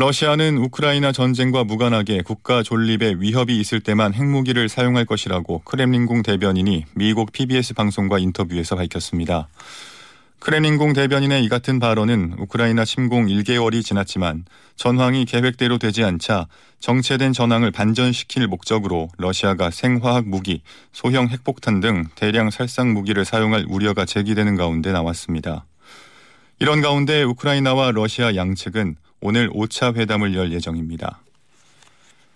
러시아는 우크라이나 전쟁과 무관하게 국가 존립에 위협이 있을 때만 핵무기를 사용할 것이라고 크렘린궁 대변인이 미국 PBS 방송과 인터뷰에서 밝혔습니다. 크렘린궁 대변인의 이 같은 발언은 우크라이나 침공 1개월이 지났지만 전황이 계획대로 되지 않자 정체된 전황을 반전시킬 목적으로 러시아가 생화학 무기, 소형 핵폭탄 등 대량 살상 무기를 사용할 우려가 제기되는 가운데 나왔습니다. 이런 가운데 우크라이나와 러시아 양측은 오늘 5차 회담을 열 예정입니다.